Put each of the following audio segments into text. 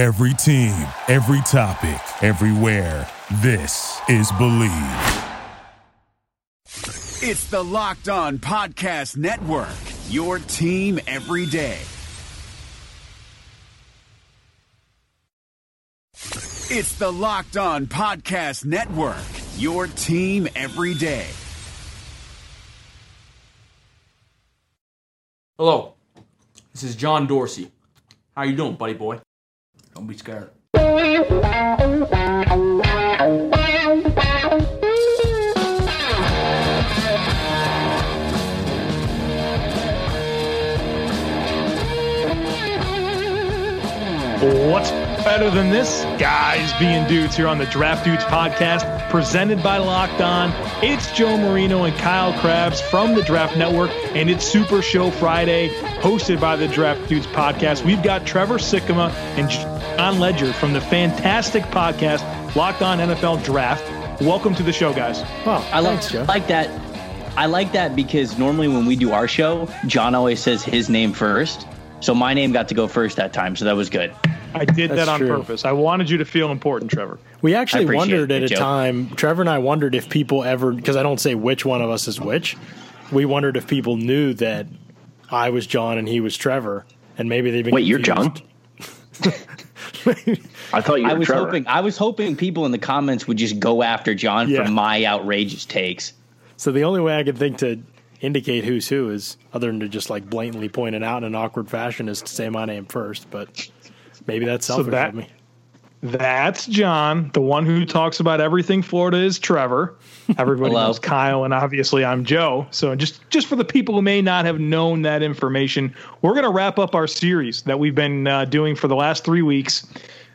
Every team, every topic, everywhere. This is Believe. It's the Locked On Podcast Network, your team every day. It's the Locked On Podcast Network, your team every day. Hello, this is John Dorsey. How you doing, buddy boy? Don't be scared. What's better than this? Guys being dudes here on the Draft Dudes podcast, presented by Locked On. It's Joe Marino and Kyle Crabbs from the Draft Network, and it's Super Show Friday, hosted by the Draft Dudes podcast. We've got Trevor Sikkema and Jon Ledyard from the fantastic podcast Locked On NFL Draft. Welcome to the show, guys. Oh, I like, Joe. like that. I like that because normally when we do our show, John always says his name first. So my name got to go first that time, so that was good. I did That's that on true. purpose. I wanted you to feel important, Trevor. We actually wondered at a Joe. time, Trevor and I wondered if people ever, because I don't say which one of us is which, we wondered if people knew that I was John and he was Trevor, and maybe they've been Wait, you're John? I thought you were I was Trevor. hoping I was hoping people in the comments would just go after John Yeah. for my outrageous takes. so the only way I could think to indicate who's who is, other than to just like blatantly point it out in an awkward fashion, is to say my name first. But maybe that's selfish that- of me. That's John, the one who talks about everything Florida is Trevor. Everybody knows Kyle, and obviously I'm Joe. So just just for the people who may not have known that information, we're going to wrap up our series that we've been uh, doing for the last three weeks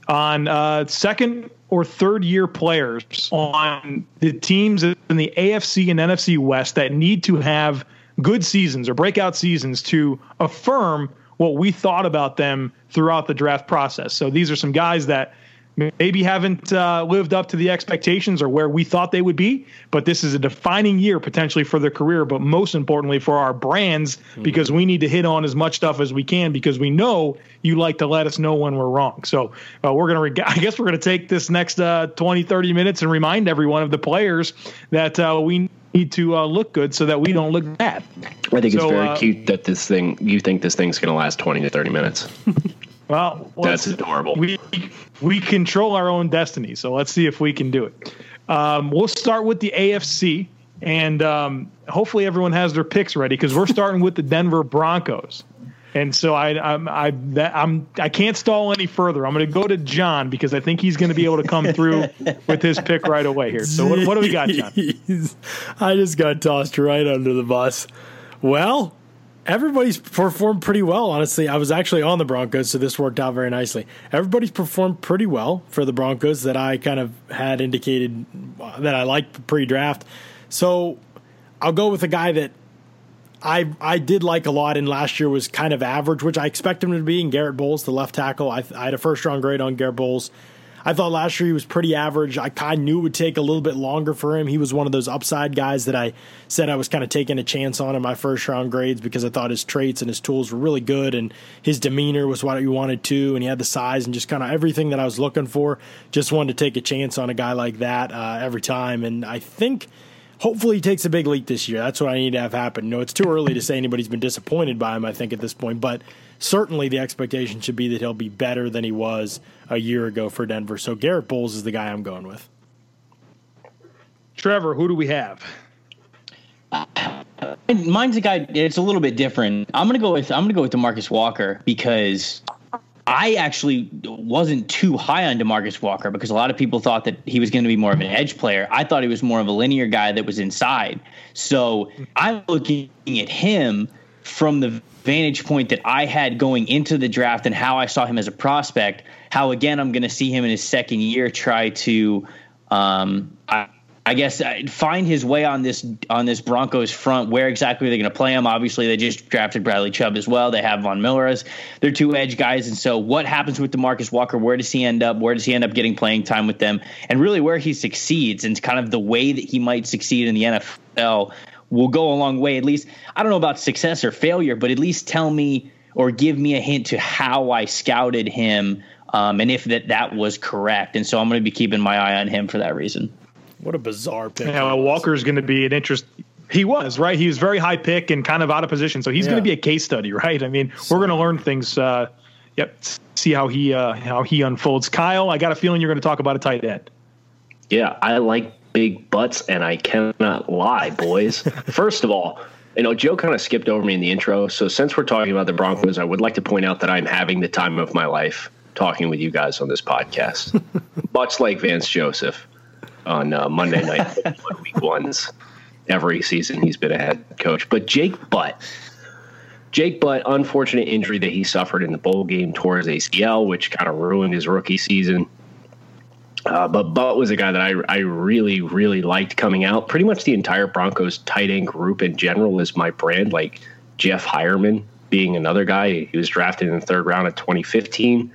on uh, second or third year players on the teams in the AFC and NFC West that need to have good seasons or breakout seasons to affirm what we thought about them throughout the draft process. So these are some guys that maybe haven't uh, lived up to the expectations or where we thought they would be. But this is a defining year potentially for their career, but most importantly for our brands because we need to hit on as much stuff as we can because we know you like to let us know when we're wrong. So uh, we're going to, I guess we're going to take this next uh, 20, 30 minutes and remind everyone of the players that uh, we need to uh, look good so that we don't look bad. I think it's very uh, cute that this thing, you think this thing's going to last 20 to 30 minutes. Well, That's adorable. We we control our own destiny, so let's see if we can do it. Um, we'll start with the AFC, and um, hopefully everyone has their picks ready because we're starting with the Denver Broncos. And so I I'm I that I'm I can't stall any further. I'm going to go to John because I think he's going to be able to come through with his pick right away here. So what, what do we got, John? I just got tossed right under the bus. Well, everybody's performed pretty well, honestly. I was actually on the Broncos, so this worked out very nicely. Everybody's performed pretty well for the Broncos that I kind of had indicated that I liked pre draft. So I'll go with a guy that I I did like a lot, and last year was kind of average, which I expect him to be. In Garett Bolles, the left tackle, I, I had a first round grade on Garett Bolles. I thought last year he was pretty average. I kind of knew it would take a little bit longer for him. He was one of those upside guys that I said I was kind of taking a chance on in my first round grades because I thought his traits and his tools were really good and his demeanor was what you wanted to, and he had the size and just kind of everything that I was looking for. Just wanted to take a chance on a guy like that uh, every time, and I think hopefully he takes a big leap this year. That's what I need to have happen. No, it's too early to say anybody's been disappointed by him, I think, at this point, but certainly the expectation should be that he'll be better than he was a year ago for Denver. So Garett Bolles is the guy I'm going with. Trevor, who do we have? Uh, mine's a guy. It's a little bit different. I'm gonna go with I'm gonna go with Demarcus Walker because I actually wasn't too high on Demarcus Walker because a lot of people thought that he was going to be more of an edge player. I thought he was more of a linear guy that was inside. So I'm looking at him from the vantage point that I had going into the draft and how I saw him as a prospect. How again I'm going to see him in his second year try to, um, I guess, uh, find his way on this on this Broncos front. Where exactly they're going to play him? Obviously, they just drafted Bradley Chubb as well. They have Von Miller as their two edge guys, and so what happens with Demarcus Walker? Where does he end up? Where does he end up getting playing time with them? And really, where he succeeds and kind of the way that he might succeed in the NFL will go a long way. At least I don't know about success or failure, but at least tell me or give me a hint to how I scouted him um, and if that that was correct. And so I'm going to be keeping my eye on him for that reason. What a bizarre pick. Yeah, well, Walker's going to be an interest. He was right. He was very high pick and kind of out of position, so he's Yeah. going to be a case study, right? I mean, we're going to learn things. Uh, yep, see how he uh, how he unfolds. Kyle, I got a feeling you're going to talk about a tight end. Yeah, I like big butts, and I cannot lie, boys. First of all, you know, Joe kind of skipped over me in the intro. So since we're talking about the Broncos, I would like to point out that I'm having the time of my life talking with you guys on this podcast, much like Vance Joseph on uh, Monday night week ones. Every season he's been a head coach, but Jake Butt. Jake Butt, unfortunate injury that he suffered in the bowl game towards ACL, which kind of ruined his rookie season. Uh, but Butt was a guy that I, I really, really liked coming out. Pretty much the entire Broncos tight end group in general is my brand, like Jeff Heuerman being another guy. He was drafted in the third round of 2015.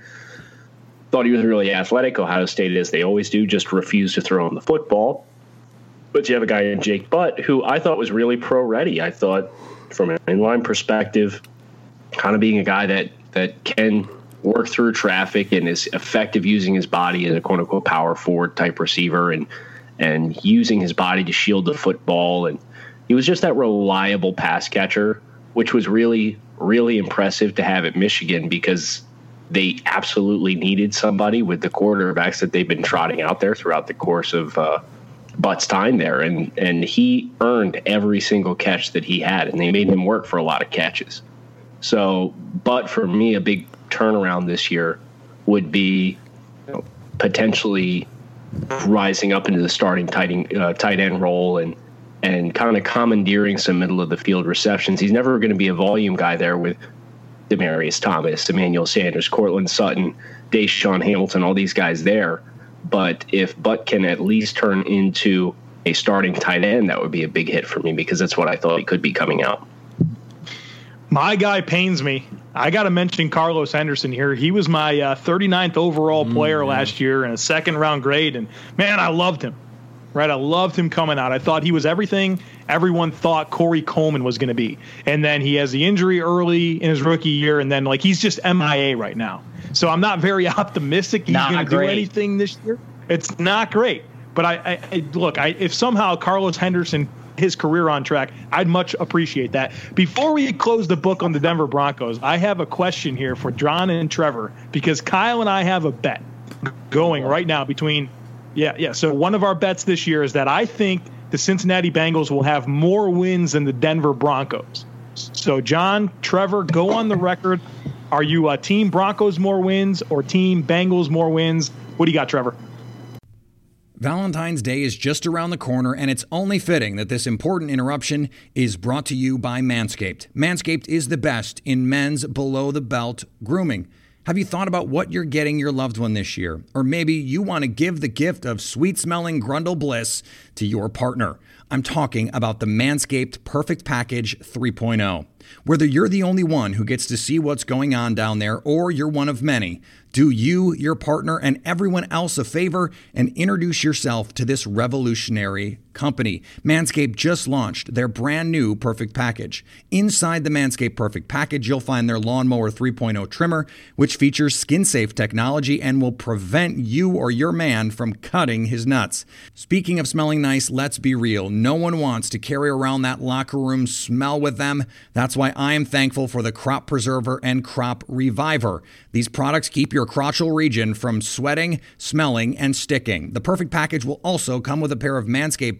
Thought he was really athletic. Ohio State, as they always do, just refused to throw him the football. But you have a guy in Jake Butt who I thought was really pro ready. I thought, from an inline perspective, kind of being a guy that that can work through traffic and is effective using his body as a quote unquote power forward type receiver and and using his body to shield the football and he was just that reliable pass catcher which was really really impressive to have at Michigan because they absolutely needed somebody with the quarterbacks that they've been trotting out there throughout the course of uh, Butt's time there, and and he earned every single catch that he had, and they made him work for a lot of catches. So, but for me, a big turnaround this year would be you know, potentially rising up into the starting tight uh, tight end role and and kind of commandeering some middle of the field receptions. He's never going to be a volume guy there with Demaryius Thomas, Emmanuel Sanders, Courtland Sutton, DaeSean Hamilton, all these guys there. But if Butt can at least turn into a starting tight end, that would be a big hit for me because that's what I thought he could be coming out. My guy pains me. I got to mention Carlos Henderson here. He was my uh, 39th overall player last year in a second round grade, and man, I loved him. Right, I loved him coming out. I thought he was everything everyone thought Corey Coleman was going to be, and then he has the injury early in his rookie year, and then like he's just MIA right now. So I'm not very optimistic he's going to do anything this year. It's not great, but I, I, I look. I, if somehow Carlos Henderson his career on track, I'd much appreciate that. Before we close the book on the Denver Broncos, I have a question here for John and Trevor because Kyle and I have a bet going right now between yeah, yeah. So one of our bets this year is that I think the Cincinnati Bengals will have more wins than the Denver Broncos. So John, Trevor, go on the record. Are you a team Broncos more wins or team Bengals more wins? What do you got, Trevor? Valentine's Day is just around the corner, and it's only fitting that this important interruption is brought to you by Manscaped. Manscaped is the best in men's below the belt grooming. Have you thought about what you're getting your loved one this year? Or maybe you want to give the gift of sweet smelling Grundle Bliss to your partner. I'm talking about the Manscaped Perfect Package 3.0. Whether you're the only one who gets to see what's going on down there or you're one of many, do you, your partner, and everyone else a favor and introduce yourself to this revolutionary company. Manscaped just launched their brand new Perfect Package. Inside the Manscaped Perfect Package, you'll find their Lawnmower 3.0 trimmer, which features skin safe technology and will prevent you or your man from cutting his nuts. Speaking of smelling nice, let's be real. No one wants to carry around that locker room smell with them. That's why I am thankful for the Crop Preserver and Crop Reviver. These products keep your crotchal region from sweating, smelling, and sticking. The Perfect Package will also come with a pair of Manscaped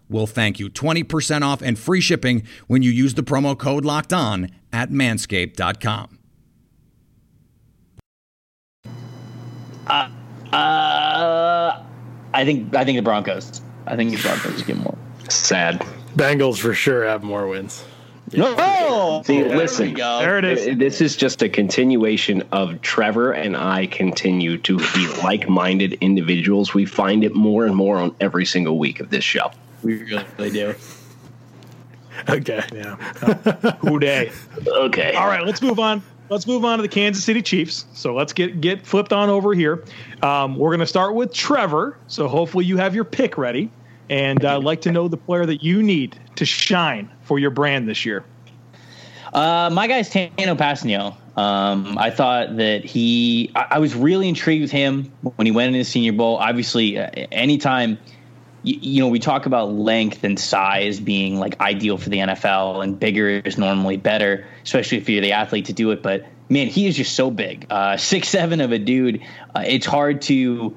will thank you. 20% off and free shipping when you use the promo code locked on at manscaped.com. Uh, I think I think the Broncos. I think the Broncos get more. Sad. Bengals for sure have more wins. Oh, See, there listen, we go. There it is. This is just a continuation of Trevor and I continue to be like-minded individuals. We find it more and more on every single week of this show. We really do. Okay. Yeah. Who day? Okay. All right, let's move on. Let's move on to the Kansas City Chiefs. So let's get get flipped on over here. Um, we're going to start with Trevor. So hopefully you have your pick ready, and uh, I'd like to know the player that you need to shine for your brand this year. Uh, my guy's Tanoh Kpassagnon. Um, I thought that he, I, I was really intrigued with him when he went in the Senior Bowl. Obviously, uh, anytime, you, you know, we talk about length and size being like ideal for the NFL, and bigger is normally better, especially if you're the athlete to do it. But man, he is just so big, uh, six seven of a dude. Uh, it's hard to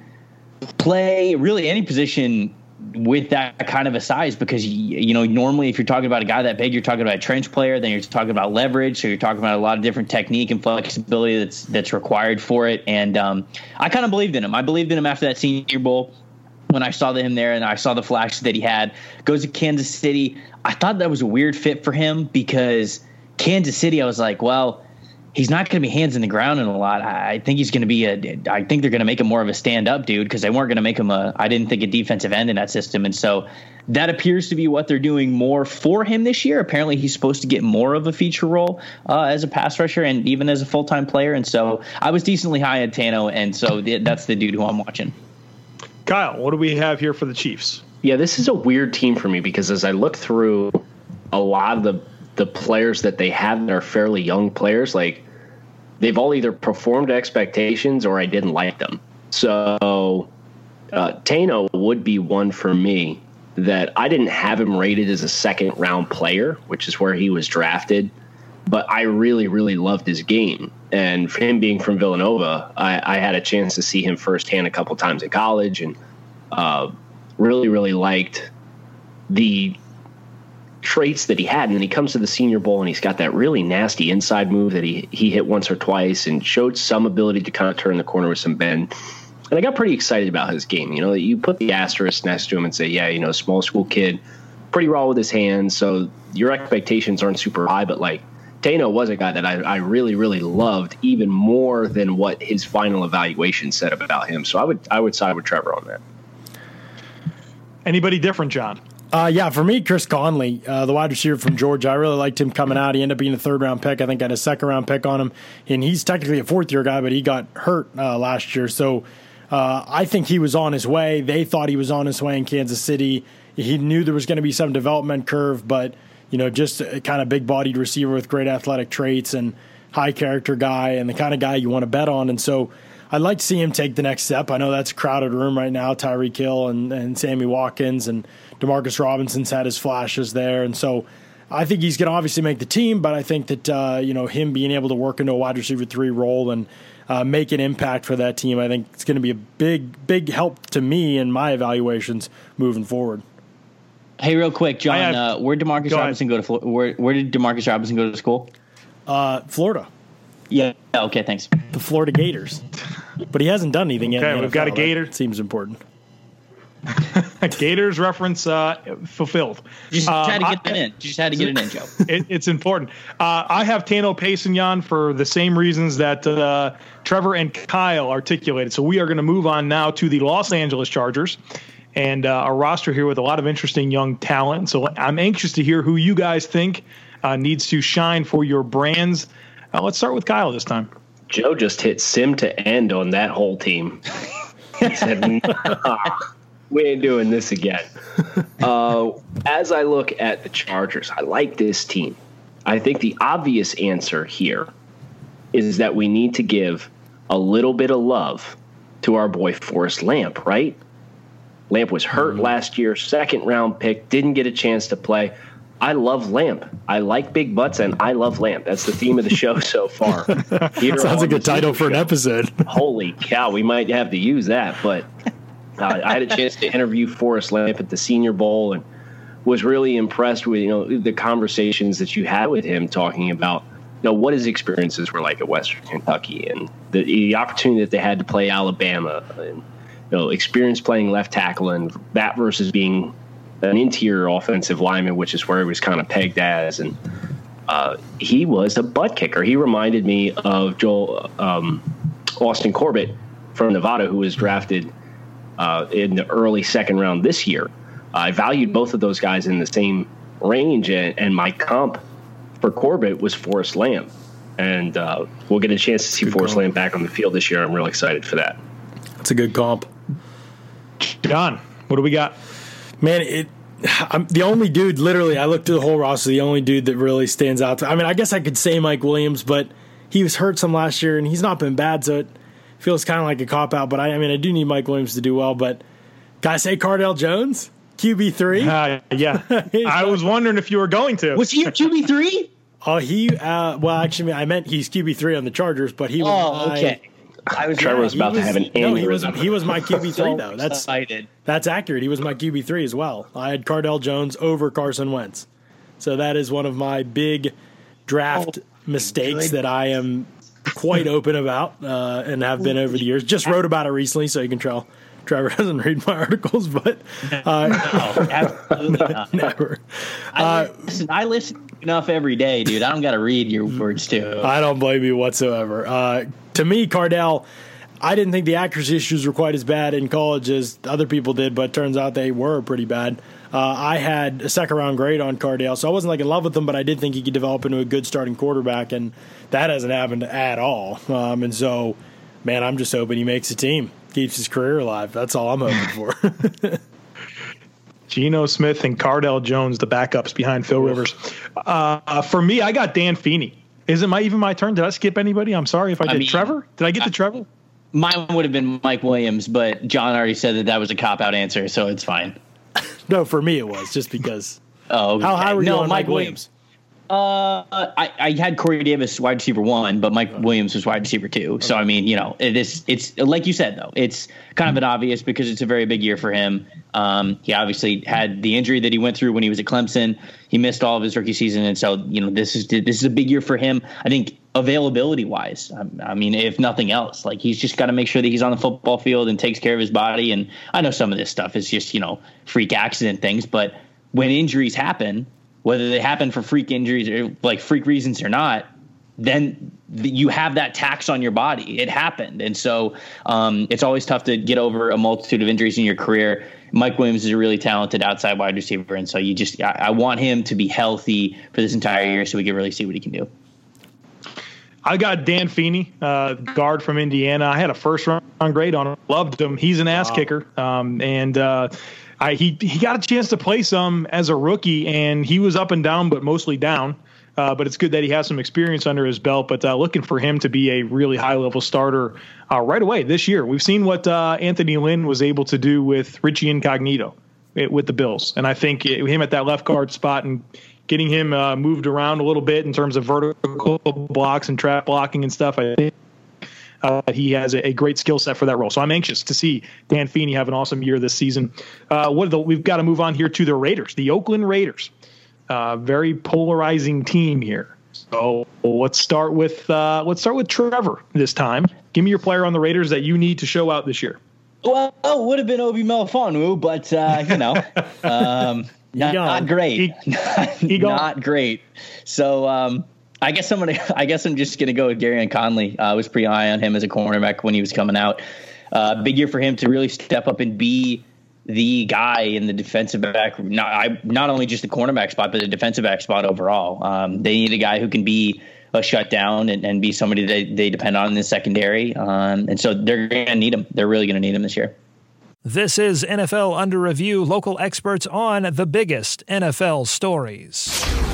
play really any position with that kind of a size because you, know normally if you're talking about a guy that big you're talking about a trench player then you're talking about leverage so you're talking about a lot of different technique and flexibility that's that's required for it and um, I kind of believed in him I believed in him after that senior bowl when I saw him there and I saw the flash that he had goes to Kansas City I thought that was a weird fit for him because Kansas City I was like well he's not going to be hands in the ground in a lot. I think he's going to be a. I think they're going to make him more of a stand up dude because they weren't going to make him a. I didn't think a defensive end in that system, and so that appears to be what they're doing more for him this year. Apparently, he's supposed to get more of a feature role uh, as a pass rusher and even as a full time player. And so I was decently high at Tanoh, and so th- that's the dude who I'm watching. Kyle, what do we have here for the Chiefs? Yeah, this is a weird team for me because as I look through a lot of the the players that they have that are fairly young players, like they've all either performed expectations or I didn't like them. So uh, Tanoh would be one for me that I didn't have him rated as a second round player, which is where he was drafted. But I really, really loved his game. And for him being from Villanova, I, I had a chance to see him firsthand a couple times in college and uh, really, really liked the traits that he had. And then he comes to the Senior Bowl and he's got that really nasty inside move that he he hit once or twice and showed some ability to kind of turn the corner with some bend. And I got pretty excited about his game. You know, you put the asterisk next to him and say, yeah, you know, small school kid, pretty raw with his hands. So your expectations aren't super high, but like Tanoh was a guy that I, I really, really loved even more than what his final evaluation said about him. So I would I would side with Trevor on that. Anybody different, John? Uh, yeah, for me, Chris Conley, uh, the wide receiver from Georgia, I really liked him coming out. He ended up being a third round pick. I think I had a second round pick on him, and he's technically a fourth year guy, but he got hurt uh, last year. So uh, I think he was on his way. They thought he was on his way in Kansas City. He knew there was going to be some development curve, but you know, just a kind of big bodied receiver with great athletic traits and high character guy, and the kind of guy you want to bet on. And so I'd like to see him take the next step. I know that's a crowded room right now. Tyreek Hill and, and Sammy Watkins and Demarcus Robinson's had his flashes there, and so I think he's going to obviously make the team. But I think that uh, you know him being able to work into a wide receiver three role and uh, make an impact for that team, I think it's going to be a big big help to me in my evaluations moving forward. Hey, real quick, John, have- uh, where did Demarcus Go ahead. Robinson go to? Where where did Demarcus Robinson go to school? Uh, Florida, Yeah. Okay. Thanks. the Florida Gators, but he hasn't done anything yet. Okay, we've got a Gator. That seems important. Gators reference uh, fulfilled. You just Um, had to I- get that in. You just had to get it in, Joe. it, it's important. Uh, I have Tanoh Kpassagnon for the same reasons that uh, Trevor and Kyle articulated. So we are going to move on now to the Los Angeles Chargers and uh, a roster here with a lot of interesting young talent. So I'm anxious to hear who you guys think uh, needs to shine for your brands. Uh, let's start with Kyle this time. Joe just hit sim to end on that whole team. He said, nah, "We ain't doing this again." Uh, as I look at the Chargers, I like this team. I think the obvious answer here is that we need to give a little bit of love to our boy Forrest Lamp, right? Lamp was hurt last year, second round pick, didn't get a chance to play. I love Lamp. I like big butts, and I love Lamp. That's the theme of the show so far. Sounds like a title for an episode. Holy cow, we might have to use that. But uh, I had a chance to interview Forrest Lamp at the Senior Bowl and was really impressed with you know the conversations that you had with him talking about you know what his experiences were like at Western Kentucky and the, the opportunity that they had to play Alabama and you know experience playing left tackle and that versus being an interior offensive lineman, which is where he was kind of pegged as and uh, he was a butt kicker. He reminded me of Joel um, Austin Corbett from Nevada, who was drafted uh, in the early second round this year. I valued both of those guys in the same range, and, and my comp for Corbett was Forrest Lamp. And uh, we'll get a chance to see Forrest Lamp back on the field this year. I'm really excited for that. That's a good comp. John, what do we got? Man, it. I'm the only dude. Literally, I looked through the whole roster. The only dude that really stands out. To, I mean, I guess I could say Mike Williams, but he was hurt some last year, and he's not been bad, so it feels kind of like a cop out. But I, I mean, I do need Mike Williams to do well. But can I say Cardale Jones? QB three. Uh, yeah, I was wondering if you were going to. Was he QB three? Oh, he. Uh, well, actually, I meant he's QB three on the Chargers, but he was. Oh, my- okay. I was Trevor was he about to have an no, he was aneurysm. he was my QB three though. That's excited. that's accurate. He was my QB three as well. I had Cardale Jones over Carson Wentz, so that is one of my big draft mistakes that I am quite open about uh, and have been over the years. Just wrote about it recently, so you can tell. Trevor doesn't read my articles, but uh, Oh, absolutely not. never. I, listen, I listen enough every day, dude. I don't got to read your words too. I don't blame you whatsoever. Uh, to me, Cardale, I didn't think the accuracy issues were quite as bad in college as other people did, but turns out they were pretty bad. Uh, I had a second round grade on Cardale, so I wasn't like in love with him, but I did think he could develop into a good starting quarterback, and that hasn't happened at all. Um, and so, man, I'm just hoping he makes a team, keeps his career alive. That's all I'm hoping for. Geno Smith and Cardale Jones, the backups behind Phil Rivers. Uh, for me, I got Dan Feeney. Isn't my even my turn? Did I skip anybody? I'm sorry if I did. mean, Trevor? Did I get to Trevor? Mine would have been Mike Williams, but John already said that that was a cop out answer, so it's fine. no, for me it was just because. Oh, How high okay. were you no, on Mike Williams? Uh, I, I had Corey Davis wide receiver one, but Mike Williams was wide receiver two. So I mean, you know, it is it's like you said though, it's kind of an obvious because it's a very big year for him. Um, he obviously had the injury that he went through when he was at Clemson. He missed all of his rookie season, and so you know this is this is a big year for him. I think availability wise, I, I mean, if nothing else, like he's just got to make sure that he's on the football field and takes care of his body. And I know some of this stuff is just you know freak accident things, but when injuries happen, whether they happen for freak injuries or like freak reasons or not, then you have that tax on your body. It happened. And so um, it's always tough to get over a multitude of injuries in your career. Mike Williams is a really talented outside wide receiver. And so you just, I, I want him to be healthy for this entire year so we can really see what he can do. I got Dan Feeney, uh, guard from Indiana. I had a first round grade on him. Loved him. He's an ass kicker. Um, and uh, I, he he got a chance to play some as a rookie, and he was up and down, but mostly down. Uh, but it's good that he has some experience under his belt. But uh, looking for him to be a really high level starter uh, right away this year. We've seen what uh, Anthony Lynn was able to do with Richie Incognito eh, with the Bills, and I think it, him at that left guard spot and getting him uh, moved around a little bit in terms of vertical blocks and trap blocking and stuff. I think uh, he has a, a great skill set for that role. So I'm anxious to see Dan Feeney have an awesome year this season. Uh, what the, we've got to move on here to the Raiders, the Oakland Raiders. Uh, very polarizing team here. So let's start with uh, let's start with Trevor this time. Give me your player on the Raiders that you need to show out this year. Well, it would have been Obi Melifonwu, but, uh, you know, um, not, not great. he gone. not great. So, um, I guess I'm gonna. I guess I'm just gonna go with Gareon Conley. Uh, I was pretty high on him as a cornerback when he was coming out. Uh, big year for him to really step up and be the guy in the defensive back. Not I, not only just the cornerback spot, but the defensive back spot overall. Um, they need a guy who can be a shutdown and, and be somebody that they depend on in the secondary. Um, and so they're gonna need him. They're really gonna need him this year. This is NFL Under Review, local experts on the biggest NFL stories.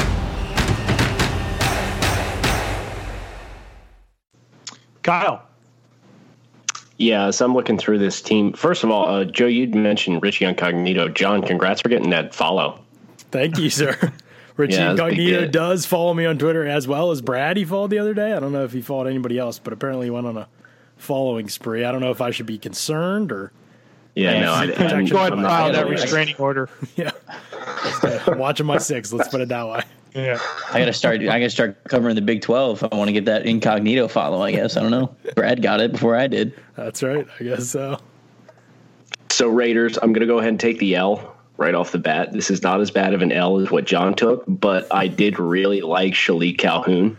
Kyle. Yeah, so I'm looking through this team. First of all, uh, Joe, you'd mentioned Richie Incognito. John, congrats for getting that follow. Thank you, sir. Richie Yeah, that's Incognito does follow me on Twitter as well as Brad. He followed the other day. I don't know if he followed anybody else, but apparently he went on a following spree. I don't know if I should be concerned or Yeah, no, I, I'm, Go ahead I'm and not file that restraining order. yeah, watching my six. Let's put it that way. Yeah. I gotta start. I gotta start covering the Big Twelve. I want to get that incognito follow. I guess I don't know. Brad got it before I did. That's right. I guess so. So Raiders, I'm going to go ahead and take the L right off the bat. This is not as bad of an L as what John took, but I did really like Shilique Calhoun.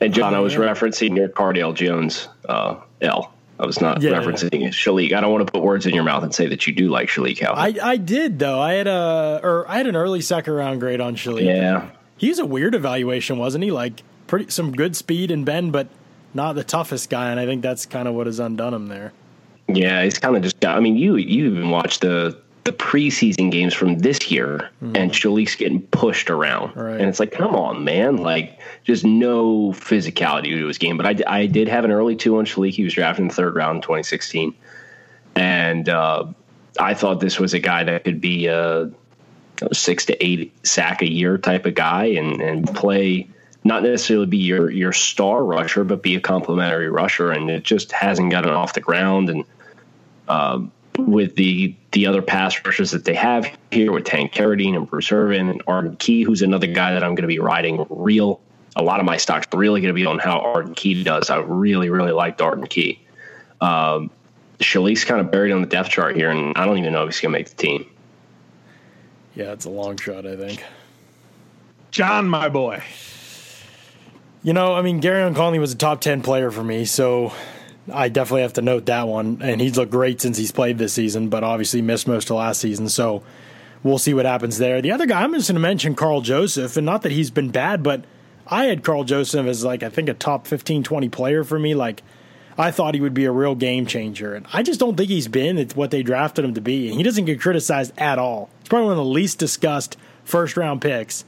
And John, I was referencing your Cardale Jones uh, L. I was not Yeah. referencing Shilique. I don't want to put words in your mouth and say that you do like Shilique Calhoun. I, I did though. I had a or I had an early second round grade on Shalik. yeah. He's a weird evaluation, wasn't he? Like pretty some good speed and bend, but not the toughest guy. And I think that's kind of what has undone him there. Yeah, he's kind of just got. I mean, you you even watched the the preseason games from this year, and Shilique's getting pushed around, Mm-hmm. Right. and it's like, come on, man! Like, just no physicality to his game. But I did have an early two on Shilique. He was drafted in the third round in 2016, and uh, I thought this was a guy that could be a six to eight sack a year type of guy, and and play. Not necessarily be your your star rusher, but be a complimentary rusher, and it just hasn't gotten off the ground. And um, with the the other pass rushers that they have here with Tank Carradine and Bruce Irvin and Arden Key, who's another guy that I'm going to be riding real. A lot of my stocks really going to be on how Arden Key does. I really, really liked Arden Key. Um, Shilique's kind of buried on the depth chart here, and I don't even know if he's going to make the team. Yeah, it's a long shot, I think. John, my boy. You know, I mean, Gareon Conley was a top 10 player for me, so I definitely have to note that one. And he's looked great since he's played this season, but obviously missed most of last season. So we'll see what happens there. The other guy, I'm just going to mention Karl Joseph, and not that he's been bad, but I had Karl Joseph as like, I think a top 15, 20 player for me. Like, I thought he would be a real game changer. And I just don't think he's been it's what they drafted him to be. And he doesn't get criticized at all. It's probably one of the least discussed first round picks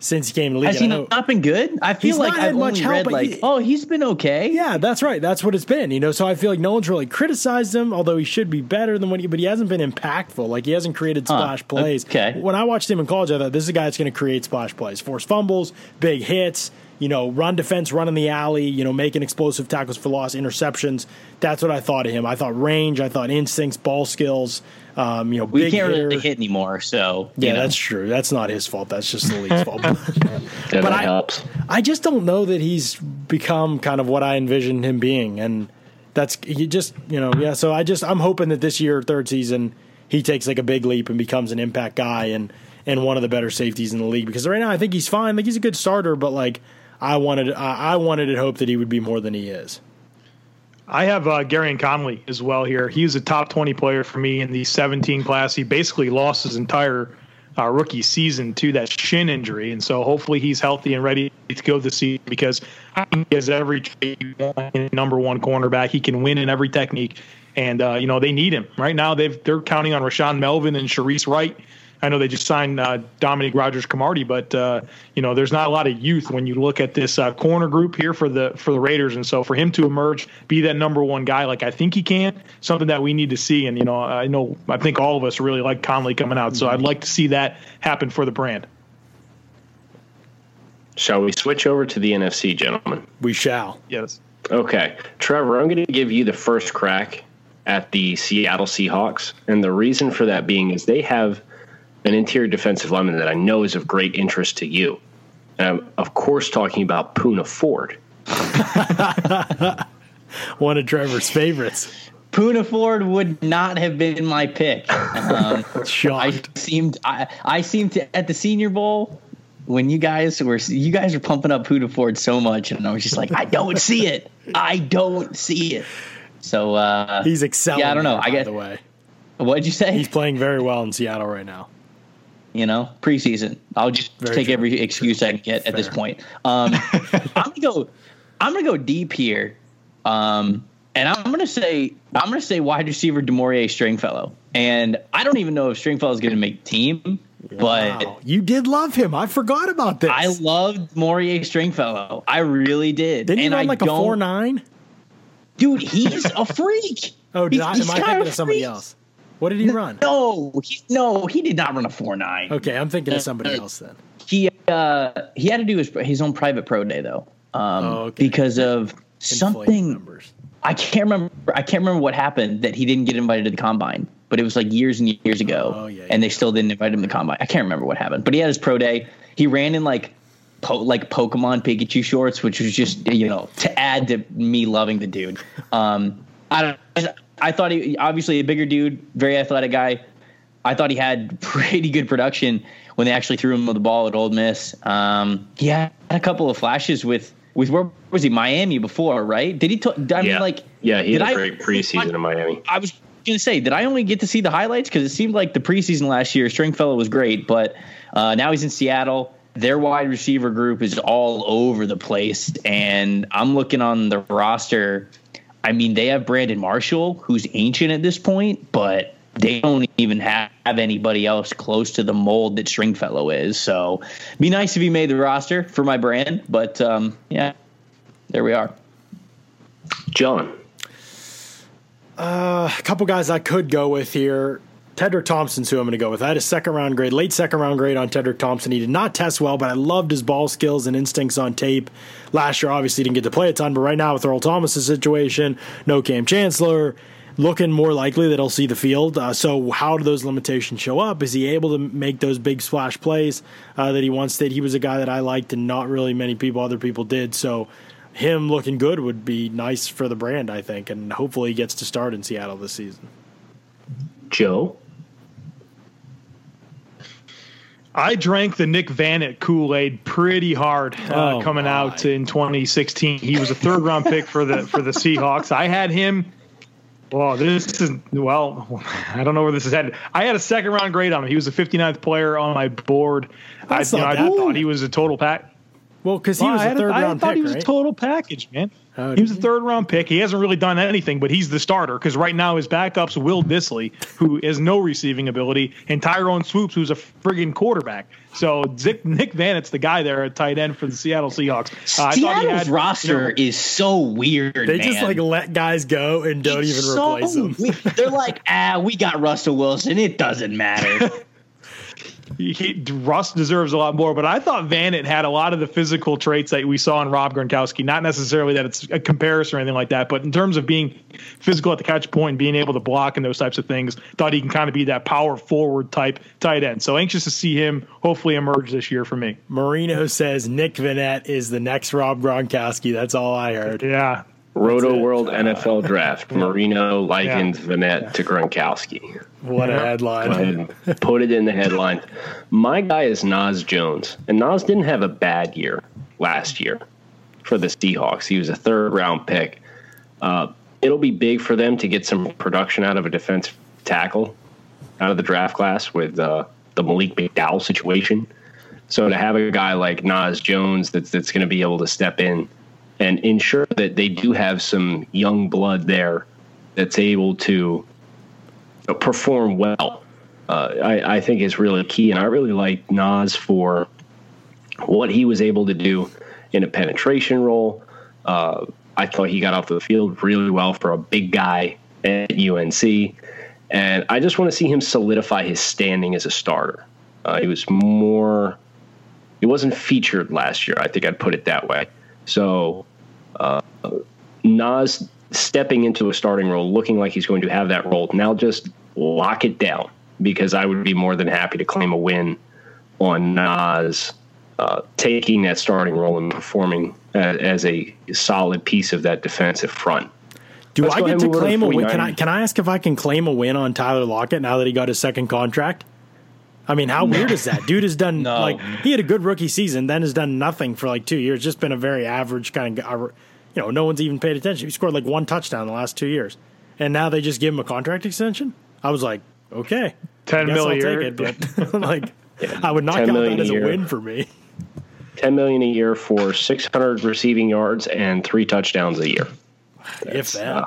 since he came to the league. Has he not been good? I feel like I've much only help, read like, he- oh, he's been okay. Yeah, that's right. That's what it's been. You know, so I feel like no one's really criticized him, although he should be better than what he. But he hasn't been impactful. Like he hasn't created Huh. splash plays. Okay. When I watched him in college, I thought this is a guy that's going to create splash plays, force fumbles, big hits. You know, run defense, run in the alley. You know, making explosive tackles for loss, interceptions. That's what I thought of him. I thought range. I thought instincts, ball skills. Um, you know, we big can't hitter. really hit anymore. So Yeah, know. that's true. That's not his fault. That's just the league's fault. But I- helps. I just don't know that he's become kind of what I envisioned him being, and that's you just you know yeah. So I just I'm hoping that this year, third season, he takes like a big leap and becomes an impact guy and and one of the better safeties in the league. Because right now I think he's fine, like he's a good starter, but like I wanted I, wanted to hope that he would be more than he is. I have uh, Gareon Conley as well here. He was a top 20 player for me in the 17 class. He basically lost his entire uh, rookie season to that shin injury. And so hopefully he's healthy and ready to go this season because I think he has every number one cornerback. He can win in every technique. And, uh, you know, they need him. Right now, they've, they're counting on Rashaan Melvin and Shareece Wright. I know they just signed uh, Dominique Rodgers-Cromartie, but uh, you know there's not a lot of youth when you look at this uh, corner group here for the for the Raiders, and so for him to emerge, be that number one guy, like I think he can, something that we need to see. And you know, I know I think all of us really like Conley coming out, so I'd like to see that happen for the brand. Shall we switch over to the NFC, gentlemen? We shall. Yes. Okay, Trevor, I'm going to give you the first crack at the Seattle Seahawks, and the reason for that being is they have an interior defensive lineman that I know is of great interest to you. And I'm, of course, talking about Poona Ford. One of Trevor's favorites. Poona Ford would not have been my pick. Um, I seemed I, I seemed to at the Senior Bowl when you guys were you guys were pumping up Poona Ford so much, and I was just like, I don't see it. I don't see it. So uh, He's excelling. Yeah, I don't know. there, I by get the way. what'd you say? He's playing very well in Seattle right now. You know, preseason. I'll just Very take true. every excuse I can get at this point. Um, I'm gonna go. I'm gonna go deep here. Um, and I'm gonna say I'm gonna say wide receiver Damore'ea Stringfellow, and I don't even know if Stringfellow is gonna make team, but Wow, you did love him. I forgot about this. I loved Damore'ea Stringfellow. I really did. Didn't he and run like a four nine? Dude, he's a freak. Oh, did He's- I, am I thinking of of somebody freak. else? What did he run? No, he, no, he did not run a four nine. Okay, I'm thinking of somebody else then. He uh, he had to do his his own private pro day though, um, Oh, okay. because of Inflated something. numbers. I can't remember. I can't remember what happened that he didn't get invited to the combine. But it was like years and years ago, Oh, yeah, and they still didn't invite him to the combine. I can't remember what happened. But he had his pro day. He ran in like po- like Pokemon Pikachu shorts, which was just you know to add to me loving the dude. Um, I don't. I thought he obviously a bigger dude, very athletic guy. I thought he had pretty good production when they actually threw him the ball at Ole Miss. Um, he had a couple of flashes with with where was he Miami before, right? Did he? T- I mean, yeah, like yeah, he did had a I- great preseason in Miami. I was gonna say, did I only get to see the highlights? Because it seemed like the preseason last year, Stringfellow was great, but uh, now he's in Seattle. Their wide receiver group is all over the place, and I'm looking on the roster. I mean, they have Brandon Marshall, who's ancient at this point, but they don't even have anybody else close to the mold that Stringfellow is. So, be nice if he made the roster for my brand, but um, yeah, there we are. John, A couple guys I could go with here. Tedric Thompson's who I'm going to go with. I had a second round grade, late second round grade on Tedric Thompson. He did not test well, but I loved his ball skills and instincts on tape. Last year, obviously, didn't get to play a ton, but right now with Earl Thomas's situation, no Kam Chancellor, looking more likely that he'll see the field. Uh, so, how do those limitations show up? Is he able to make those big splash plays uh, that he once did? He was a guy that I liked, and not really many people, other people did. So, him looking good would be nice for the brand, I think, and hopefully he gets to start in Seattle this season. Joe, I drank the Nick Vannett Kool Aid pretty hard uh, Oh, coming my. out in 2016. He was a third round pick for the for the Seahawks. I had him. Well, this is well. I don't know where this is headed. I had a second round grade on him. He was the 59th player on my board. I, That's you know, I thought he was a total pack. Well, because he Well, was I a had third I round thought pick, he was right? a total package, man. Oh, he was a third round pick. He hasn't really done anything, but he's the starter because right now his backup's Will Dissly, who has no receiving ability, and Tyrone Swoopes, who's a friggin' quarterback. So Zick, Nick Vannett's the guy there at tight end for the Seattle Seahawks. Uh, I thought he Seattle's had, roster you know, is so weird. They just like let guys go and don't It's even so replace them. weird. They're like, ah, we got Russell Wilson. It doesn't matter. he, Russ deserves a lot more, but I thought Vannett had a lot of the physical traits that we saw in Rob Gronkowski. Not necessarily that it's a comparison or anything like that, but in terms of being physical at the catch point, being able to block and those types of things, thought he can kind of be that power forward type tight end. So anxious to see him hopefully emerge this year for me. Marino says Nick Vannett is the next Rob Gronkowski. That's all I heard. Yeah. Roto World NFL Draft. Marino likens Vannett to Gronkowski. What a Go headline. ahead and put it in the headlines. My guy is Naz Jones, and Naz didn't have a bad year last year for the Seahawks. He was a third round pick. Uh, it'll be big for them to get some production out of a defensive tackle out of the draft class with uh, the Malik McDowell situation. So to have a guy like Naz Jones that's that's going to be able to step in and ensure that they do have some young blood there that's able to perform well, uh, I, I think is really key. And I really like Naz for what he was able to do in a penetration role. Uh, I thought he got off the field really well for a big guy at UNC. And I just want to see him solidify his standing as a starter. Uh, he was more, he wasn't featured last year. I think I'd put it that way. So uh, Naz stepping into a starting role, looking like he's going to have that role. Now just lock it down because I would be more than happy to claim a win on Naz uh, taking that starting role and performing as, as a solid piece of that defensive front. Do Let's I get to and move over claim a win? Can I can I ask if I can claim a win on Tyler Lockett now that he got his second contract? I mean, how weird is that? Dude has done No. like he had a good rookie season, then has done nothing for like two years. Just been a very average kind of guy. You know, no one's even paid attention. He scored like one touchdown in the last two years, and now they just give him a contract extension. I was like, okay, Ten I guess mil I'll a year. take it, but like, I would not count that a as a year. win for me. 10 million a year for 600 receiving yards and three touchdowns a year. if that.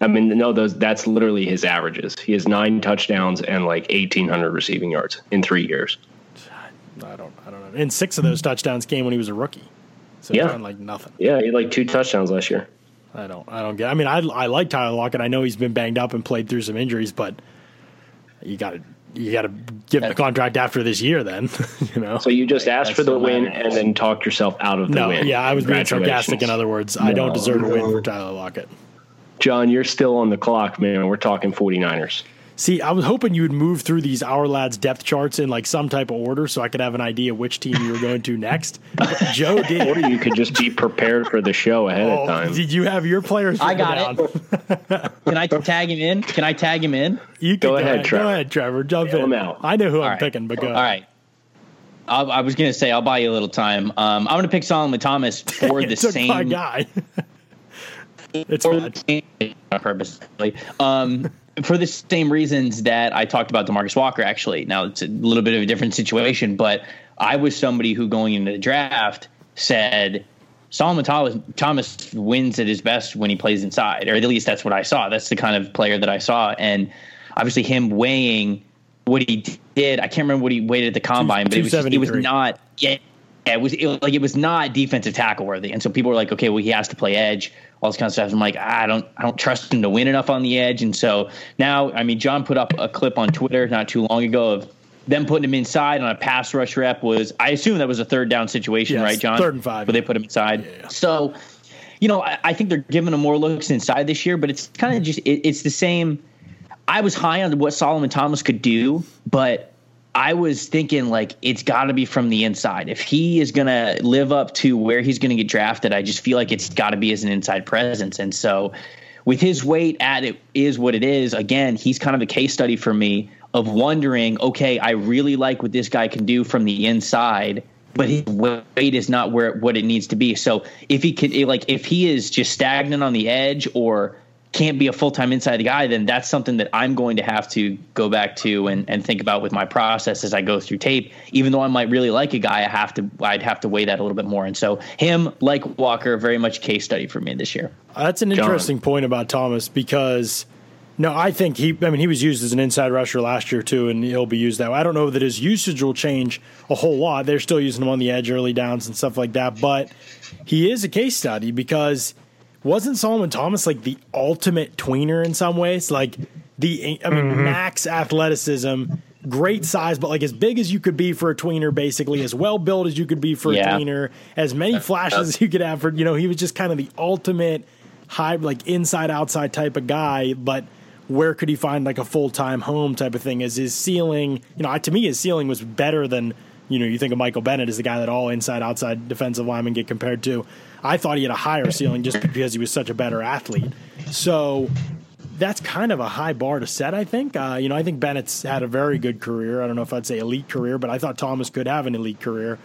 I mean, no, those that's literally his averages. He has nine touchdowns and like eighteen hundred receiving yards in three years. I don't. I don't know. And six of those touchdowns came when he was a rookie. So Yeah. yeah. like nothing. Yeah, he had like two touchdowns last year. I don't. I don't get. I mean, I I like Tyler Lockett. I know he's been banged up and played through some injuries, but you got to you got to give him the contract after this year. Then you know. So you just asked That's for the win mad. and then talked yourself out of the no, win. yeah, I was being sarcastic. In other words, I don't deserve a win for Tyler Lockett. John, you're still on the clock, man. We're talking 49ers. See, I was hoping you would move through these Our Lads depth charts in like some type of order so I could have an idea which team you were going to next. But Joe Or you could just be prepared for the show ahead of Oh, time. did you have your players? I got down? it. Can I tag him in? Can I tag him in? You Go can ahead, Trevor. Go ahead, Trevor. Jump Bail in. out. I know who All I'm right. picking, but go All right. ahead. right. I, I was going to say I'll buy you a little time. Um, I'm going to pick Solomon Thomas for the took same my guy. it's for fine. the same on purpose. Um, for the same reasons that I talked about DeMarcus Walker. Actually, now it's a little bit of a different situation, but I was somebody who going into the draft said Solomon Thomas, Thomas wins at his best when he plays inside, or at least that's what I saw. That's the kind of player that I saw, and obviously him weighing what he did. I can't remember what he weighed at the combine, but it was just, it was not. Yeah, yeah, it was it, like it was not defensive tackle worthy, and so people were like, okay, well he has to play edge, all this kind of stuff. I'm like, I don't I don't trust him to win enough on the edge, and so now I mean, John put up a clip on Twitter not too long ago of them putting him inside on a pass rush rep. Was I assume that was a third down situation, Yes, right, John? third and five, but they put him inside. Yeah, yeah. So, you know, I, I think they're giving him more looks inside this year, but it's kind of just it, it's the same. I was high on what Solomon Thomas could do, but I was thinking like it's got to be from the inside. If he is going to live up to where he's going to get drafted, I just feel like it's got to be as an inside presence. And so, with his weight at it is what it is. Again, he's kind of a case study for me of wondering, okay, I really like what this guy can do from the inside, but his weight is not where what it needs to be. So if he could, like, if he is just stagnant on the edge or can't be a full time inside guy, then that's something that I'm going to have to go back to and, and think about with my process as I go through tape. Even though I might really like a guy, I have to I'd have to weigh that a little bit more. And so him, like Walker, very much case study for me this year. That's an interesting point about Thomas because no, I think he. I mean, he was used as an inside rusher last year too, and he'll be used that way. I don't know that his usage will change a whole lot. They're still using him on the edge, early downs, and stuff like that. But he is a case study because wasn't Solomon Thomas like the ultimate tweener in some ways? Like the, I mean, mm-hmm. max athleticism, great size, but like as big as you could be for a tweener, basically as well built as you could be for Yeah. a tweener, as many flashes as you could have for. You know, he was just kind of the ultimate high, like inside outside type of guy, but. Where could he find like a full time home type of thing? Is his ceiling, you know, to me, his ceiling was better than, you know, you think of Michael Bennett as the guy that all inside outside defensive linemen get compared to. I thought he had a higher ceiling just because he was such a better athlete. So that's kind of a high bar to set, I think. Uh, you know, I think Bennett's had a very good career. I don't know if I'd say elite career, but I thought Thomas could have an elite career.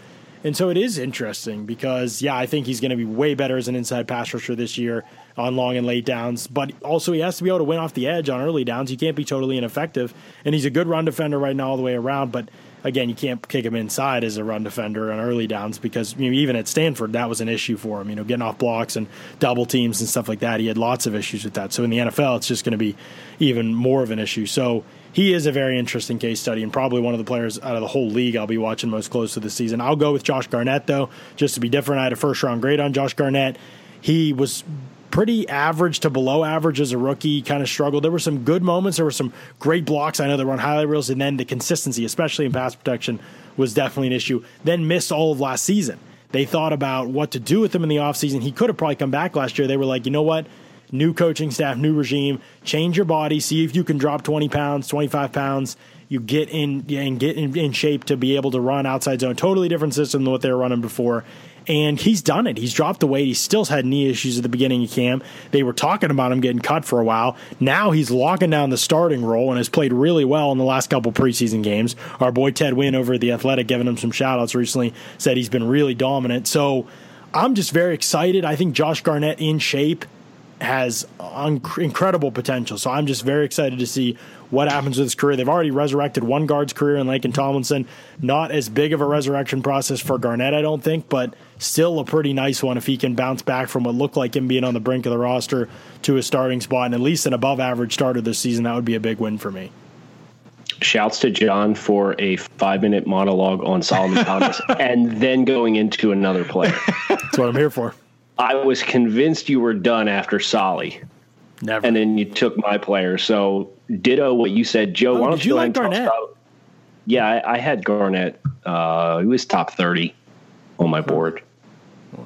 And so it is interesting because, yeah, I think he's going to be way better as an inside pass rusher this year on long and late downs. But also, he has to be able to win off the edge on early downs. He can't be totally ineffective. And he's a good run defender right now, all the way around. But again, you can't kick him inside as a run defender on early downs because you know, even at Stanford, that was an issue for him. You know, getting off blocks and double teams and stuff like that. He had lots of issues with that. So in the NFL, it's just going to be even more of an issue. So he is a very interesting case study and probably one of the players out of the whole league I'll be watching most close to this season. I'll go with Josh Garnett though, just to be different. I had a first round grade on Josh Garnett. He was pretty average to below average as a rookie, kind of struggled. There were some good moments, there were some great blocks. I know they were on highlight reels, and then the consistency, especially in pass protection, was definitely an issue. Then missed all of last season. They thought about what to do with him in the offseason. He could have probably come back last year. They were like, you know what? New coaching staff, new regime, change your body, see if you can drop 20 pounds, 25 pounds. You get in and get in, in shape to be able to run outside zone. Totally different system than what they were running before. And he's done it. He's dropped the weight. He still had knee issues at the beginning of camp. They were talking about him getting cut for a while. Now he's locking down the starting role and has played really well in the last couple preseason games. Our boy Ted Nguyen over at The Athletic, giving him some shout outs recently, said he's been really dominant. So I'm just very excited. I think Josh Garnett in shape has un- incredible potential. So I'm just very excited to see what happens with his career. They've already resurrected one guard's career in Laken Tomlinson. Not as big of a resurrection process for Garnett, I don't think, but still a pretty nice one if he can bounce back from what looked like him being on the brink of the roster to a starting spot and at least an above average starter this season. That would be a big win for me. Shouts to John for a five minute monologue on Solomon Thomas and then going into another player. That's what I'm here for. I was convinced you were done after Solly. Never. And then you took my player. So ditto what you said, Joe. Oh, why don't did you like ahead and tell us Garnett? about- yeah, I, I had Garnett. Uh, he was top thirty on my board.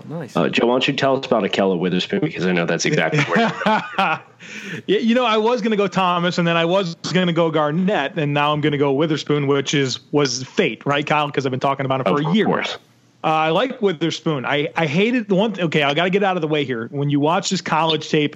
nice. Uh, Joe, why don't you tell us about Ahkello Witherspoon because I know that's exactly where. Yeah, you know, I was going to go Thomas, and then I was going to go Garnett, and now I'm going to go Witherspoon, which is was fate, right, Kyle? Because I've been talking about it for a year. course. Uh, I like Witherspoon. I I hated the one. Okay, I got to get out of the way here. When you watch this college tape,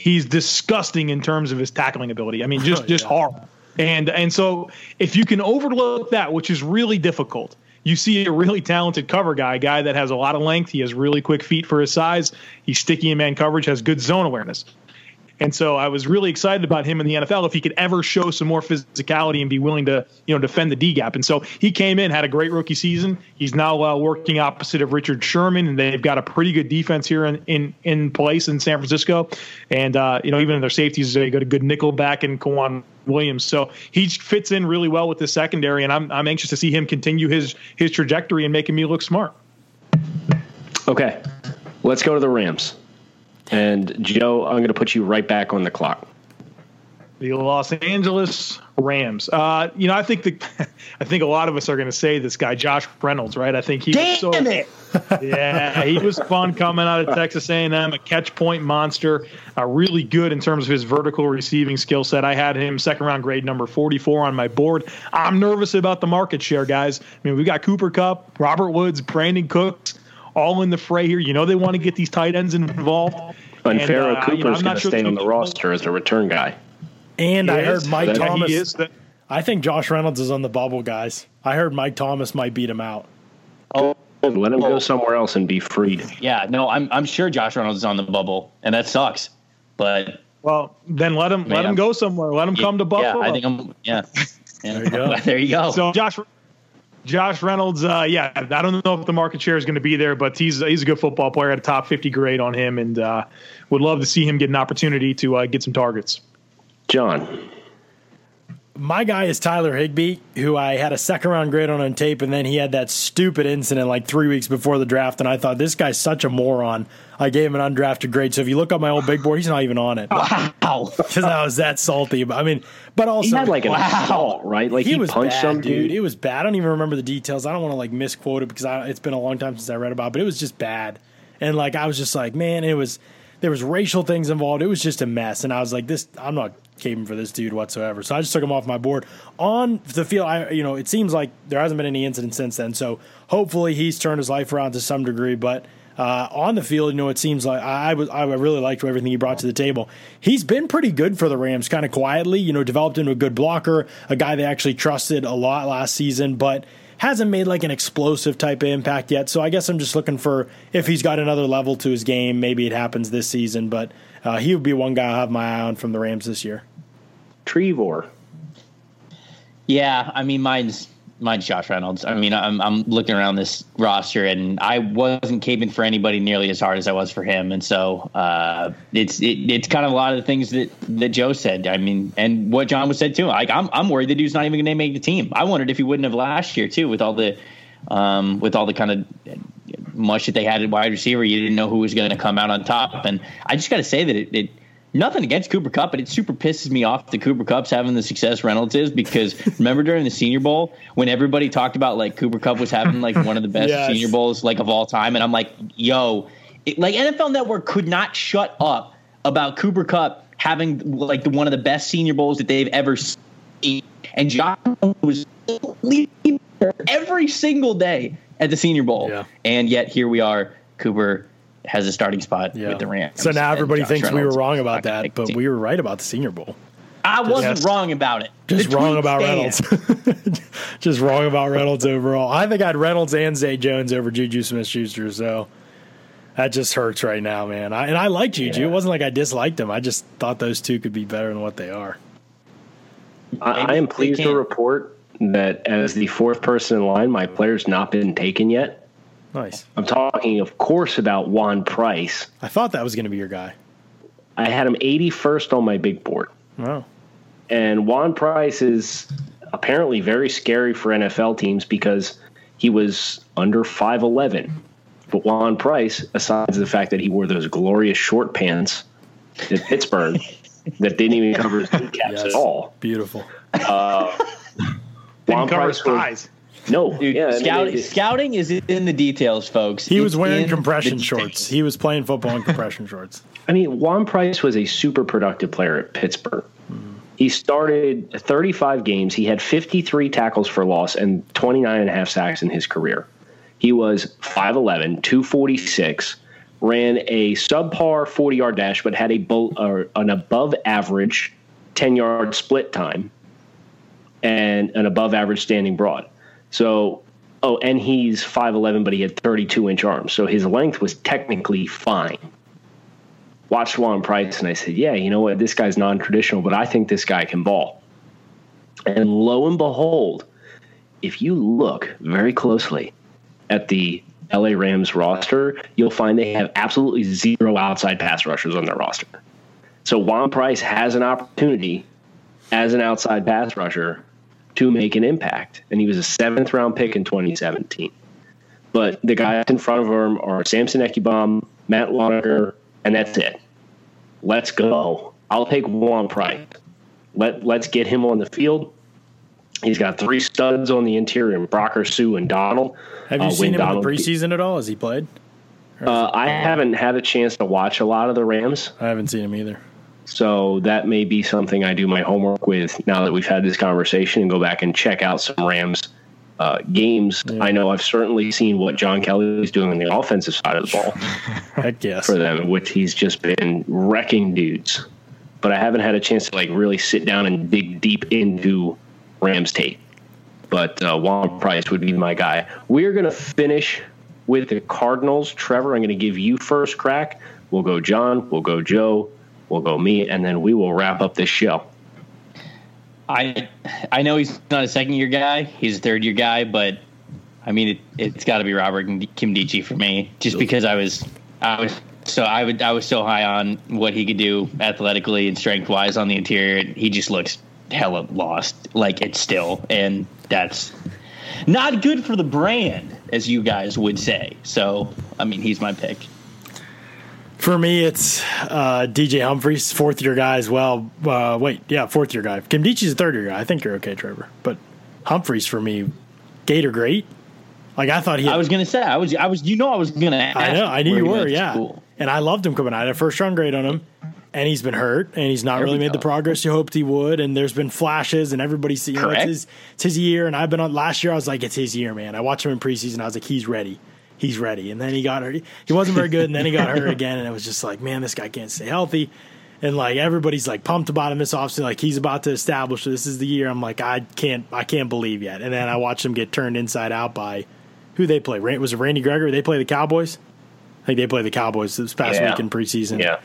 he's disgusting in terms of his tackling ability. I mean, just just horrible. And and so if you can overlook that, which is really difficult, you see a really talented cover guy, a guy that has a lot of length. He has really quick feet for his size. He's sticky in man coverage, has good zone awareness. And so I was really excited about him in the NFL if he could ever show some more physicality and be willing to, you know, defend the D gap. And so he came in, had a great rookie season. He's now uh, working opposite of Richard Sherman, and they've got a pretty good defense here in in, in place in San Francisco. And uh, you know, even in their safeties, they got a good nickel back in K'Waun Williams. So he fits in really well with the secondary, and I'm I'm anxious to see him continue his his trajectory and making me look smart. Okay, let's go to the Rams. And Joe, I'm going to put you right back on the clock. The Los Angeles Rams. Uh, you know, I think the, I think a lot of us are going to say this guy Josh Reynolds, right? I think he was so, it! yeah, he was fun coming out of Texas A&M, a catch point monster, uh, really good in terms of his vertical receiving skill set. I had him second round grade number 44 on my board. I'm nervous about the market share, guys. I mean, we got Cooper Kupp, Robert Woods, Brandin Cooks, all in the fray here. You know, they want to get these tight ends involved. And, And, Pharoh uh, Cooper's you know, going to sure stay on the roster as a return guy. And I He heard. Mike Yeah, Thomas. He is. That- I think Josh Reynolds is on the bubble, guys. I heard Mike Thomas might beat him out. Oh, Let him go somewhere else and be freed. yeah. No, I'm I'm sure Josh Reynolds is on the bubble, and that sucks. But Well, then let him let him go somewhere. Let him come to Buffalo. yeah, I think I'm. Yeah. yeah. There you go. there you go. So Josh Josh Reynolds, uh, yeah, I don't know if the market share is going to be there, but he's he's a good football player. Had a top fifty grade on him, and uh, would love to see him get an opportunity to uh, get some targets. John, My guy is Tyler Higbee, who I had a second round grade on on tape, and then he had that stupid incident like three weeks before the draft, and I thought this guy's such a moron. I gave him an undrafted grade. So if you look up my old big board, he's not even on it wow. because I was that salty. But I mean, but also he had like an Wow. assault, right? Like he, was punched bad, some dude. dude. It was bad. I don't even remember the details. I don't want to like misquote it because I, it's been a long time since I read about. it, But it was just bad, and like I was just like, man, it was there was racial things involved. It was just a mess, and I was like, this. I'm not caping for this dude whatsoever. So I just took him off my board on the field. I you know it seems like there hasn't been any incident since then. So hopefully he's turned his life around to some degree, but. Uh, on the field, you know, it seems like I, I was I really liked everything he brought to the table. He's been pretty good for the Rams, kind of quietly. You know, developed into a good blocker, a guy they actually trusted a lot last season, but hasn't made like an explosive type of impact yet. So I guess I'm just looking for if he's got another level to his game. Maybe it happens this season, but uh, he would be one guy I'll have my eye on from the Rams this year. Trevor. Yeah, I mean, mine's mine's Josh Reynolds. I mean, I'm I'm looking around this roster, and I wasn't caping for anybody nearly as hard as I was for him, and so uh, it's it, it's kind of a lot of the things that that Joe said. I mean, and what John was said too. Like, I'm I'm worried the dude's not even going to make the team. I wondered if he wouldn't have last year too, with all the um, with all the kind of much that they had at wide receiver. You didn't know who was going to come out on top, and I just got to say that it. it Nothing against Cooper Kupp, but it super pisses me off that Cooper Kupp's having the success Reynolds is because remember during the Senior Bowl when everybody talked about like Cooper Kupp was having like one of the best Yes. Senior Bowls like of all time, and I'm like, yo, it, like NFL Network could not shut up about Cooper Kupp having like the, one of the best Senior Bowls that they've ever seen, and John was every single day at the Senior Bowl, Yeah. and yet here we are, Cooper has a starting spot Yeah. with the Rams. So now everybody Josh thinks we were wrong about that, but team. we were right about the Senior Bowl. I wasn't wrong about it. Just The wrong about stands. Reynolds. Just wrong about Reynolds overall. I think I had Reynolds and Zay Jones over Juju Smith Schuster. So That just hurts right now, man. I, and I liked Juju. It wasn't like I disliked him. I just thought those two could be better than what they are. I, I am pleased to report that as the fourth person in line, my player's not been taken yet. Nice. I'm talking, of course, about Juan Price. I thought that was going to be your guy. I had him 81st on my big board. Wow. And Juan Price is apparently very scary for NFL teams because he was under 5'11. But Juan Price, aside from the fact that he wore those glorious short pants in Pittsburgh that didn't even cover his kneecaps Yes. at all. Beautiful. Uh, Didn't cover Price his was- thighs. No, Dude, yeah, I mean, scouting, scouting is in the details, folks. He was wearing compression shorts. He was playing football in compression shorts. I mean, Juan Price was a super productive player at Pittsburgh. He started 35 games. He had 53 tackles for loss and 29 and a half sacks in his career. He was 5'11, 246, ran a subpar 40 yard dash, but had a bo- or an above average 10 yard split time and an above average standing broad. So, oh, and he's 5'11, but he had 32 inch arms. So his length was technically fine watched Juan Price and I said, yeah, you know what? This guy's non traditional, but I think this guy can ball. And lo and behold, if you look very closely at the LA Rams roster, you'll find they have absolutely zero outside pass rushers on their roster. So Juan Price has an opportunity as an outside pass rusher to make an impact. And he was a seventh round pick in 2017. But the guys in front of him are Samson Ebukam, Matt Loninger, and that's it. Let's go. I'll take Juan Price. Let let's get him on the field. He's got three studs on the interior: Brocker, Suh, and Donald. Have you Uh, seen him in the preseason at all? Has he played? Uh, I haven't had a chance to watch a lot of the Rams, I haven't seen him either. So that may be something I do my homework with now that we've had this conversation and go back and check out some Rams uh, games. I know I've certainly seen what John Kelly is doing on the offensive side of the ball. Heck yes. for them, which he's just been wrecking dudes. But I haven't had a chance to like really sit down and dig deep into Rams tape. But uh, Juan Price would be my guy. We're gonna finish with the Cardinals. Trevor, I'm gonna give you first crack. We'll go John. We'll go Joe. We'll go me, and then we will wrap up this show. I I know he's not a second year guy. He's a third year guy, but I mean it, it's got to be Robert Nkemdiche for me, just because I was I was so I would I was so high on what he could do athletically and strength wise on the interior. He just looks hella lost, like it's still, and that's not good for the brand, as you guys would say. So I mean, he's my pick. For me, it's uh, DJ Humphries, fourth year guy as well. Uh, wait, yeah, fourth year guy. Nkemdiche's a third year guy. I think you're okay, Trevor. But Humphries for me, Gator great. Like I thought he. Had, I was gonna say I was I was you know I was gonna. Ask I know. I knew you were. Yeah. school. And I loved him coming out. I had a first round grade on him, and he's been hurt, and he's not There really made the progress you hoped he would. And there's been flashes, and everybody's you know it's his, it's his year. And I've been on last year. I was like, it's his year, man. I watched him in preseason. I was like, he's ready. He's ready. And then he got hurt. He wasn't very good, and then he got hurt again. And it was just like, man, this guy can't stay healthy. And like everybody's like pumped about him this offseason, like he's about to establish this is the year. I'm like, I can't, I can't believe yet. And then I watched him get turned inside out by who they play. Was it Randy Gregory? They play the Cowboys. I think they played the Cowboys this past Yeah. week in preseason. Yeah.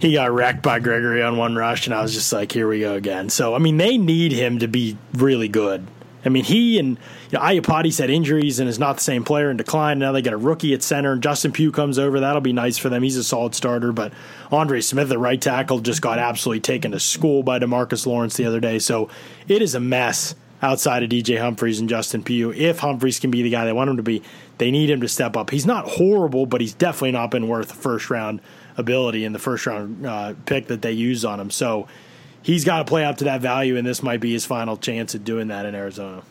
He got wrecked by Gregory on one rush, and I was just like, here we go again. So, I mean, they need him to be really good. I mean, he and you know, Iupati's had injuries and is not the same player and declined. Now they got a rookie at center, and Justin Pugh comes over. That'll be nice for them. He's a solid starter. But Andre Smith, the right tackle, just got absolutely taken to school by DeMarcus Lawrence the other day. So it is a mess outside of DJ Humphries and Justin Pugh. If Humphries can be the guy they want him to be, they need him to step up. He's not horrible, but he's definitely not been worth the first round ability and the first round uh, pick that they use on him. So he's got to play up to that value, and this might be his final chance at doing that in Arizona.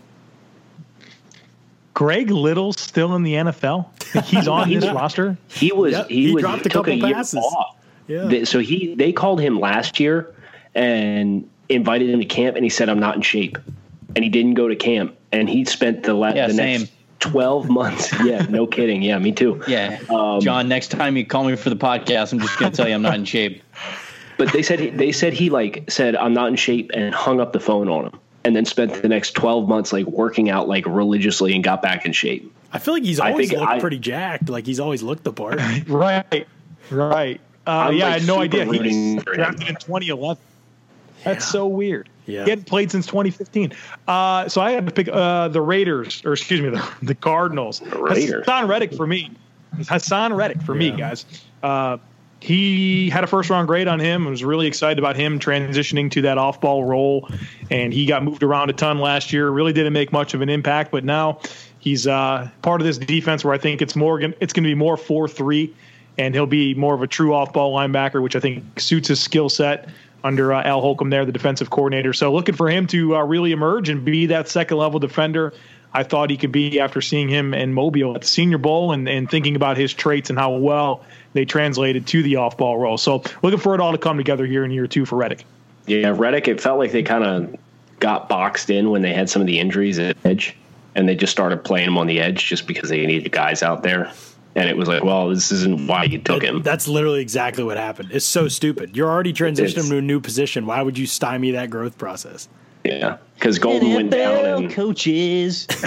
Greg Little's still in the NFL. He's on this roster. He was Yep, he, he was dropped a took couple a year passes. off. Yeah. So he they called him last year and invited him to camp and he said I'm not in shape. And he didn't go to camp and he spent the la- Yeah, the same. next 12 months. Yeah, no kidding. Yeah, me too. Yeah, Um, John. Next time you call me for the podcast, I'm just gonna tell you I'm not in shape. But they said he, they said he like said I'm not in shape and hung up the phone on him and then spent the next 12 months like working out like religiously and got back in shape. I feel like he's I always think looked I- pretty jacked. Like he's always looked the part. Right, right. Uh, I'm, yeah, I had no idea he was drafted in 2011. That's so weird. Yeah. He hadn't played since 2015. Uh, so I had to pick uh, the Raiders, or excuse me, the, the Cardinals. Raiders. Haason Reddick for me. Haason Reddick for me, guys. Uh, he had a first round grade on him. I was really excited about him transitioning to that off ball role. And he got moved around a ton last year. Really didn't make much of an impact, but now he's uh, part of this defense where I think it's more it's going to be more four three, and he'll be more of a true off ball linebacker, which I think suits his skill set under uh, Al Holcomb there, the defensive coordinator. So looking for him to uh, really emerge and be that second level defender. I thought he could be after seeing him in Mobile at the Senior Bowl and, and thinking about his traits and how well they translated to the off ball role. So looking for it all to come together here in year two for Reddick. Yeah, Reddick. It felt like they kind of got boxed in when they had some of the injuries at edge, and they just started playing him on the edge just because they needed guys out there. And it was like, well, this isn't why you took him. That's literally exactly what happened. It's so stupid. You're already transitioning him to a new position. Why would you stymie that growth process? Yeah, because Golden went down and coaches.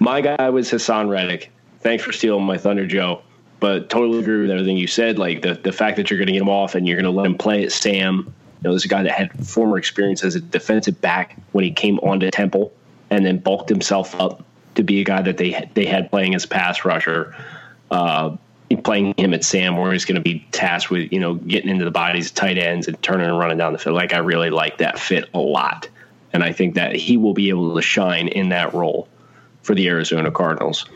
My guy was Haason Reddick. Thanks for stealing my thunder, Joe. But totally agree with everything you said. Like the, the fact that you're going to get him off and you're going to let him play at Sam. You know, this is a guy that had former experience as a defensive back when he came onto Temple, and then bulked himself up to be a guy that they they had playing as pass rusher. Uh, playing him at Sam, where he's going to be tasked with you know getting into the bodies of tight ends and turning and running down the field. Like I really like that fit a lot, and I think that he will be able to shine in that role for the Arizona Cardinals.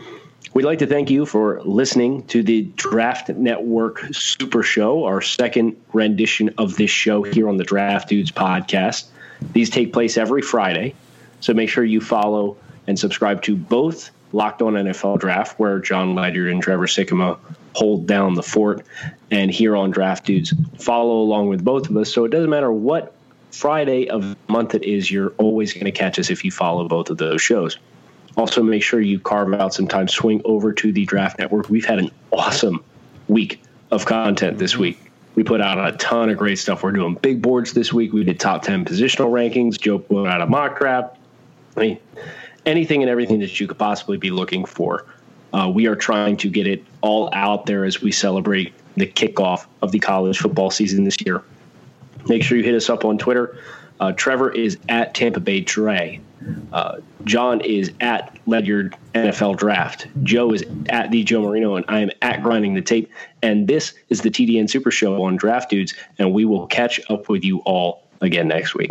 We'd like to thank you for listening to the Draft Network Super Show, our second rendition of this show here on the Draft Dudes podcast. These take place every Friday, so make sure you follow and subscribe to both Locked On NFL Draft, where Jon Ledyard and Trevor Sikkema hold down the fort, and here on Draft Dudes. Follow along with both of us, so it doesn't matter what Friday of month it is, you're always going to catch us if you follow both of those shows. Also, make sure you carve out some time, swing over to the Draft Network. We've had an awesome week of content this week. We put out a ton of great stuff. We're doing big boards this week. We did top 10 positional rankings. Joe put out a mock draft. I mean, anything and everything that you could possibly be looking for. Uh, we are trying to get it all out there as we celebrate the kickoff of the college football season this year. Make sure you hit us up on Twitter. Uh, Trevor is at Tampa Bay Tre. Uh, John is at Ledyard NFL Draft. Joe is at the Joe Marino, and I am at Grinding the Tape. And this is the TDN Super Show on Draft Dudes, and we will catch up with you all again next week.